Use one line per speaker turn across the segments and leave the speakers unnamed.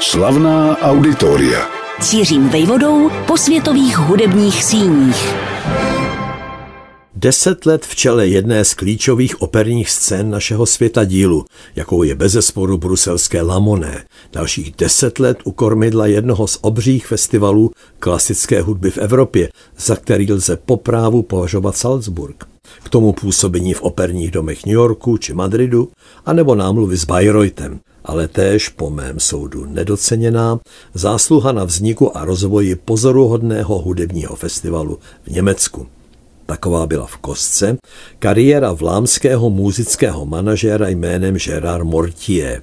Slavná auditoria.
Cířím vejvodou po světových hudebních síních.
Deset let v čele jedné z klíčových operních scén našeho světa dílu, jakou je bezesporu bruselské Lamoné. Dalších deset let u kormidla jednoho z obřích festivalů klasické hudby v Evropě, za který lze po právu považovat Salzburg. K tomu působení v operních domech New Yorku či Madridu, anebo námluvy s Bayreuthem, ale též po mém soudu nedoceněná zásluha na vzniku a rozvoji pozoruhodného hudebního festivalu v Německu. Taková byla v kostce kariéra vlámského muzického manažéra jménem Gerard Mortier.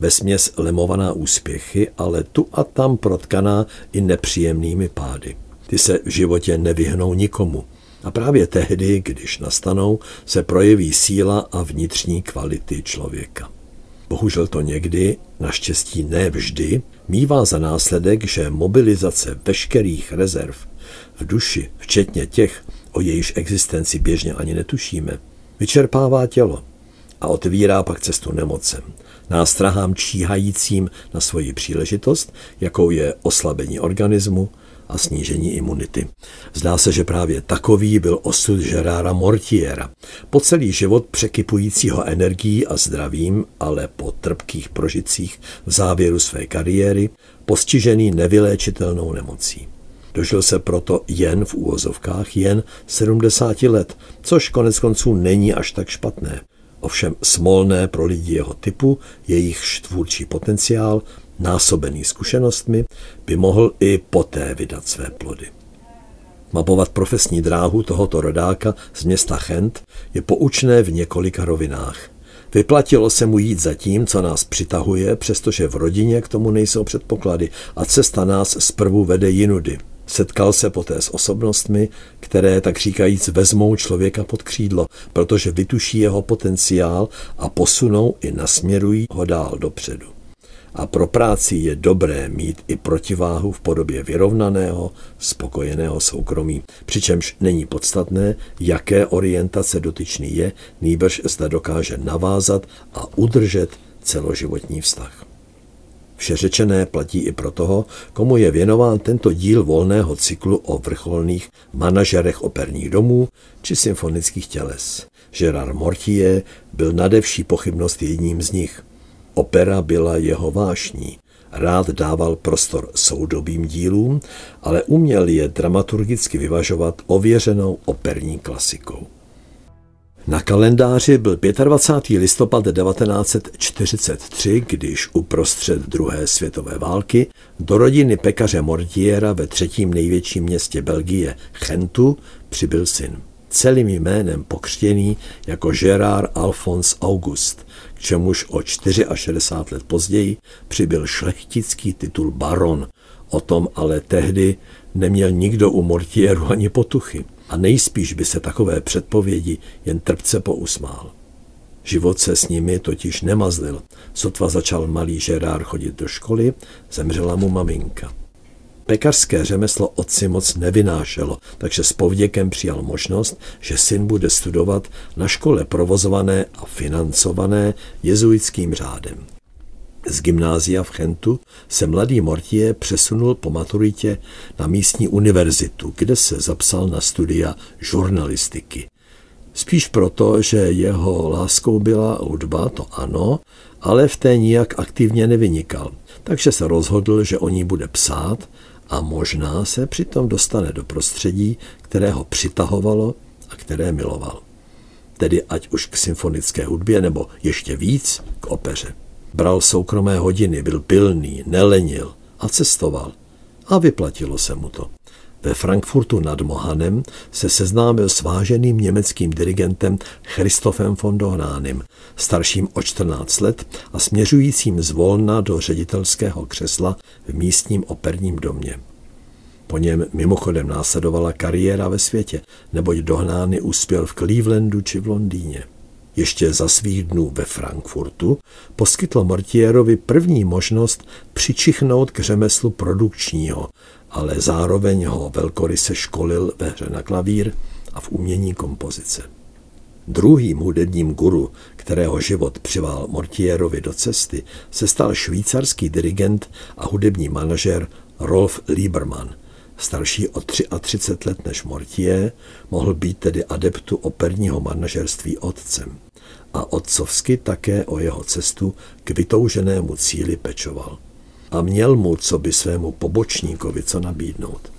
Ve směs lemovaná úspěchy, ale tu a tam protkaná i nepříjemnými pády. Ty se v životě nevyhnou nikomu. A právě tehdy, když nastanou, se projeví síla a vnitřní kvality člověka. Bohužel to někdy, naštěstí ne vždy, mývá za následek, že mobilizace veškerých rezerv v duši, včetně těch, o jejíž existenci běžně ani netušíme, vyčerpává tělo a otvírá pak cestu nemocem, nástrahám číhajícím na svoji příležitost, jakou je oslabení organismu, a snížení imunity. Zdá se, že právě takový byl osud Gerara Mortiera. Po celý život překypujícího energií a zdravím, ale po trpkých prožitcích v závěru své kariéry, postižený nevyléčitelnou nemocí. Dožil se proto jen v úvozovkách jen 70 let, což konec konců není až tak špatné. Ovšem smolné pro lidi jeho typu, jejich tvůrčí potenciál násobený zkušenostmi, by mohl i poté vydat své plody. Mapovat profesní dráhu tohoto rodáka z města Chent je poučné v několika rovinách. Vyplatilo se mu jít za tím, co nás přitahuje, přestože v rodině k tomu nejsou předpoklady a cesta nás zprvu vede jinudy. Setkal se poté s osobnostmi, které tak říkajíc vezmou člověka pod křídlo, protože vytuší jeho potenciál a posunou i nasměrují ho dál dopředu a pro práci je dobré mít i protiváhu v podobě vyrovnaného, spokojeného soukromí, přičemž není podstatné, jaké orientace dotyčný je, nýbrž zda dokáže navázat a udržet celoživotní vztah. Vše řečené platí i pro toho, komu je věnován tento díl volného cyklu o vrcholných manažerech operních domů či symfonických těles. Gerard Mortier byl nadevší pochybnost jedním z nich – Opera byla jeho vášní. Rád dával prostor soudobým dílům, ale uměl je dramaturgicky vyvažovat ověřenou operní klasikou. Na kalendáři byl 25. listopad 1943, když uprostřed druhé světové války do rodiny pekaře Mortiera ve třetím největším městě Belgie, Chentu, přibyl syn. Celým jménem pokřtěný jako Gerard Alphonse August, k čemuž o 64 let později přibyl šlechtický titul baron. O tom ale tehdy neměl nikdo u Mortieru ani potuchy a nejspíš by se takové předpovědi jen trpce pousmál. Život se s nimi totiž nemazlil. Sotva začal malý Žerár chodit do školy, zemřela mu maminka. Pekařské řemeslo otci moc nevynášelo, takže s povděkem přijal možnost, že syn bude studovat na škole provozované a financované jezuitským řádem. Z gymnázia v Chentu se mladý Mortier přesunul po maturitě na místní univerzitu, kde se zapsal na studia žurnalistiky. Spíš proto, že jeho láskou byla hudba, to ano, ale v té nijak aktivně nevynikal. Takže se rozhodl, že o ní bude psát a možná se přitom dostane do prostředí, které ho přitahovalo a které miloval. Tedy ať už k symfonické hudbě, nebo ještě víc k opeře. Bral soukromé hodiny, byl pilný, nelenil a cestoval. A vyplatilo se mu to. Ve Frankfurtu nad Mohanem se seznámil s váženým německým dirigentem Christophem von Dohnánem, starším o 14 let a směřujícím zvolna do ředitelského křesla v místním operním domě. Po něm mimochodem následovala kariéra ve světě, neboť Dohnány uspěl v Clevelandu či v Londýně. Ještě za svých dnů ve Frankfurtu poskytlo Mortierovi první možnost přičichnout k řemeslu produkčního, ale zároveň ho velkoryse školil ve hře na klavír a v umění kompozice. Druhým hudebním guru, kterého život přivál Mortierovi do cesty, se stal švýcarský dirigent a hudební manažer Rolf Liebermann. Starší o 33 let než Mortier, mohl být tedy adeptu operního manažerství otcem. A otcovsky také o jeho cestu k vytouženému cíli pečoval. A měl mu, co by svému pobočníkovi co nabídnout.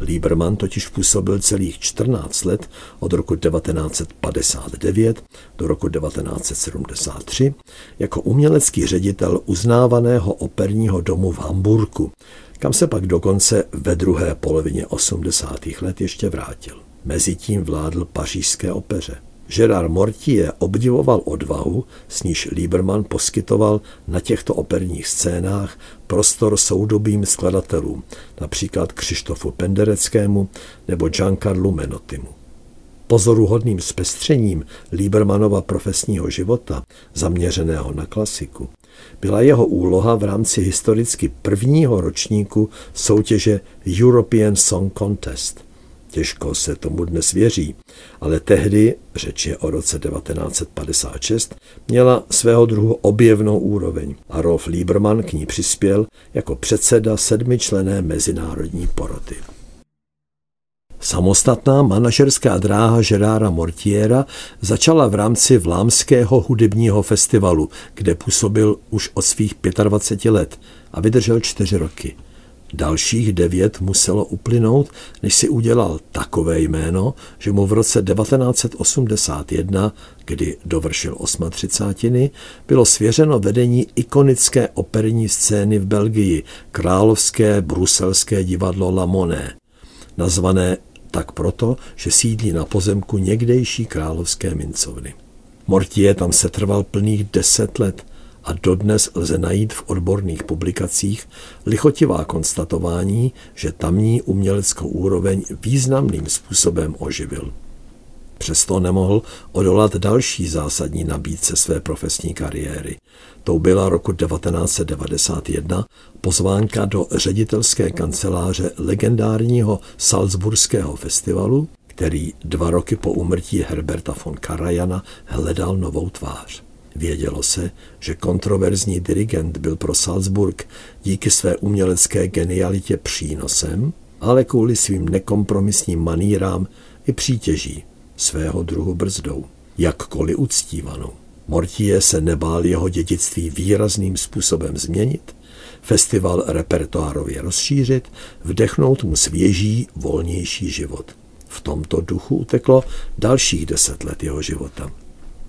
Lieberman totiž působil celých 14 let od roku 1959 do roku 1973 jako umělecký ředitel uznávaného operního domu v Hamburku, kam se pak dokonce ve druhé polovině 80. let ještě vrátil. Mezitím vládl pařížské opeře. Gerard Mortier obdivoval odvahu, s níž Lieberman poskytoval na těchto operních scénách prostor soudobým skladatelům, například Křištofu Pendereckému nebo Giancarlu Menottimu. Pozoruhodným zpestřením Liebermanova profesního života, zaměřeného na klasiku, byla jeho úloha v rámci historicky prvního ročníku soutěže European Song Contest – Těžko se tomu dnes věří, ale tehdy, řeč je o roce 1956, měla svého druhu objevnou úroveň a Rolf Lieberman k ní přispěl jako předseda sedmičlené mezinárodní poroty. Samostatná manažerská dráha Žerára Mortiera začala v rámci Vlámského hudebního festivalu, kde působil už od svých 25 let a vydržel čtyři roky – Dalších devět muselo uplynout, než si udělal takové jméno, že mu v roce 1981, kdy dovršil 38, bylo svěřeno vedení ikonické operní scény v Belgii, královské bruselské divadlo La Monnaie, nazvané tak proto, že sídlí na pozemku někdejší královské mincovny. Mortier tam se trval plných deset let – a dodnes lze najít v odborných publikacích lichotivá konstatování, že tamní uměleckou úroveň významným způsobem oživil. Přesto nemohl odolat další zásadní nabídce své profesní kariéry. To byla roku 1991 pozvánka do ředitelské kanceláře legendárního Salzburského festivalu, který dva roky po umrtí Herberta von Karajana hledal novou tvář. Vědělo se, že kontroverzní dirigent byl pro Salzburg díky své umělecké genialitě přínosem, ale kvůli svým nekompromisním manírám i přítěží, svého druhu brzdou, jakkoliv uctívanou. Mortier se nebál jeho dědictví výrazným způsobem změnit, festival repertoárově rozšířit, vdechnout mu svěží, volnější život. V tomto duchu uteklo dalších deset let jeho života.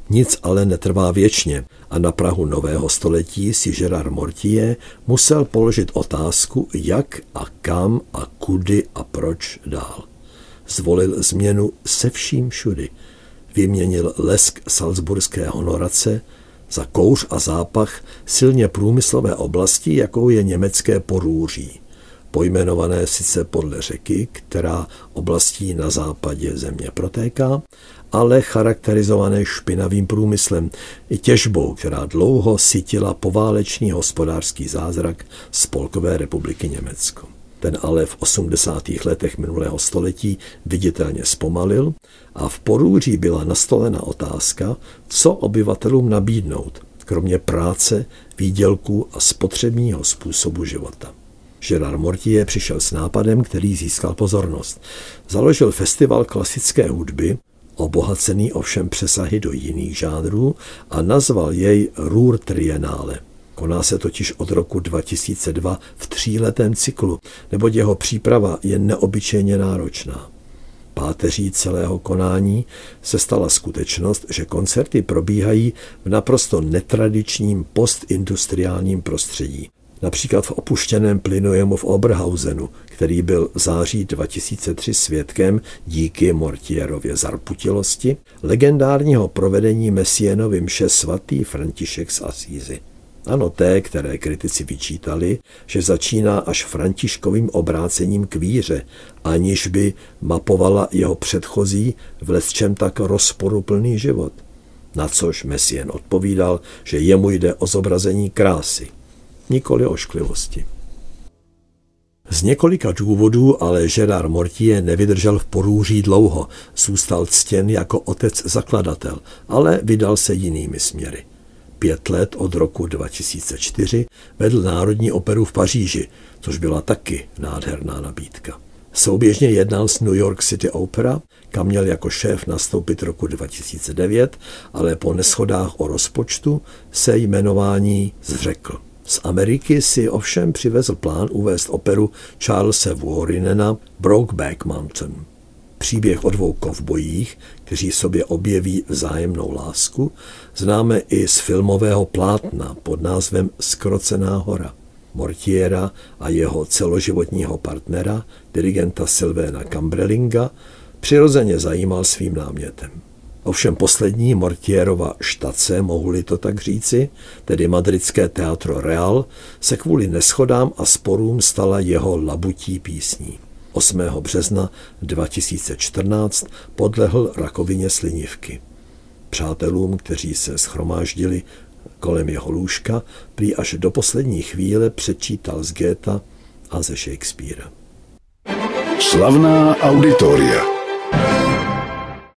Nic ale netrvá věčně a na Prahu nového století si Gerard Mortier musel položit otázku, jak a kam a kudy a proč dál. Zvolil změnu se vším všudy. Vyměnil lesk salzburské honorace za kouř a zápach silně průmyslové oblasti, jakou je německé porůří pojmenované sice podle řeky, která oblastí na západě země protéká, ale charakterizované špinavým průmyslem i těžbou, která dlouho sytila poválečný hospodářský zázrak Spolkové republiky Německo. Ten ale v 80. letech minulého století viditelně zpomalil a v Porůří byla nastolena otázka, co obyvatelům nabídnout, kromě práce, výdělků a spotřebního způsobu života. Gerard Mortier přišel s nápadem, který získal pozornost. Založil festival klasické hudby, obohacený ovšem přesahy do jiných žánrů a nazval jej Ruhr Triennale. Koná se totiž od roku 2002 v tříletém cyklu, neboť jeho příprava je neobyčejně náročná. Páteří celého konání se stala skutečnost, že koncerty probíhají v naprosto netradičním postindustriálním prostředí například v opuštěném plynojemu v Oberhausenu, který byl září 2003 svědkem díky Mortierově zarputilosti legendárního provedení Mesienovy mše svatý František z Asízy. Ano, té, které kritici vyčítali, že začíná až františkovým obrácením k víře, aniž by mapovala jeho předchozí v čem tak rozporuplný život. Na což Mesien odpovídal, že jemu jde o zobrazení krásy – nikoli ošklivosti. Z několika důvodů ale Gerard Mortier nevydržel v porůří dlouho, zůstal ctěn jako otec zakladatel, ale vydal se jinými směry. Pět let od roku 2004 vedl Národní operu v Paříži, což byla taky nádherná nabídka. Souběžně jednal s New York City Opera, kam měl jako šéf nastoupit roku 2009, ale po neschodách o rozpočtu se jmenování zřekl. Z Ameriky si ovšem přivezl plán uvést operu Charlesa Warrenena Brokeback Mountain. Příběh o dvou kovbojích, kteří sobě objeví vzájemnou lásku, známe i z filmového plátna pod názvem Skrocená hora. Mortiera a jeho celoživotního partnera, dirigenta Silvéna Cambrellinga, přirozeně zajímal svým námětem. Ovšem poslední Mortierova štace, mohu-li to tak říci, tedy madridské teatro Real, se kvůli neschodám a sporům stala jeho labutí písní. 8. března 2014 podlehl rakovině slinivky. Přátelům, kteří se schromáždili kolem jeho lůžka, prý až do poslední chvíle přečítal z Goethe a ze Shakespearea.
Slavná auditoria.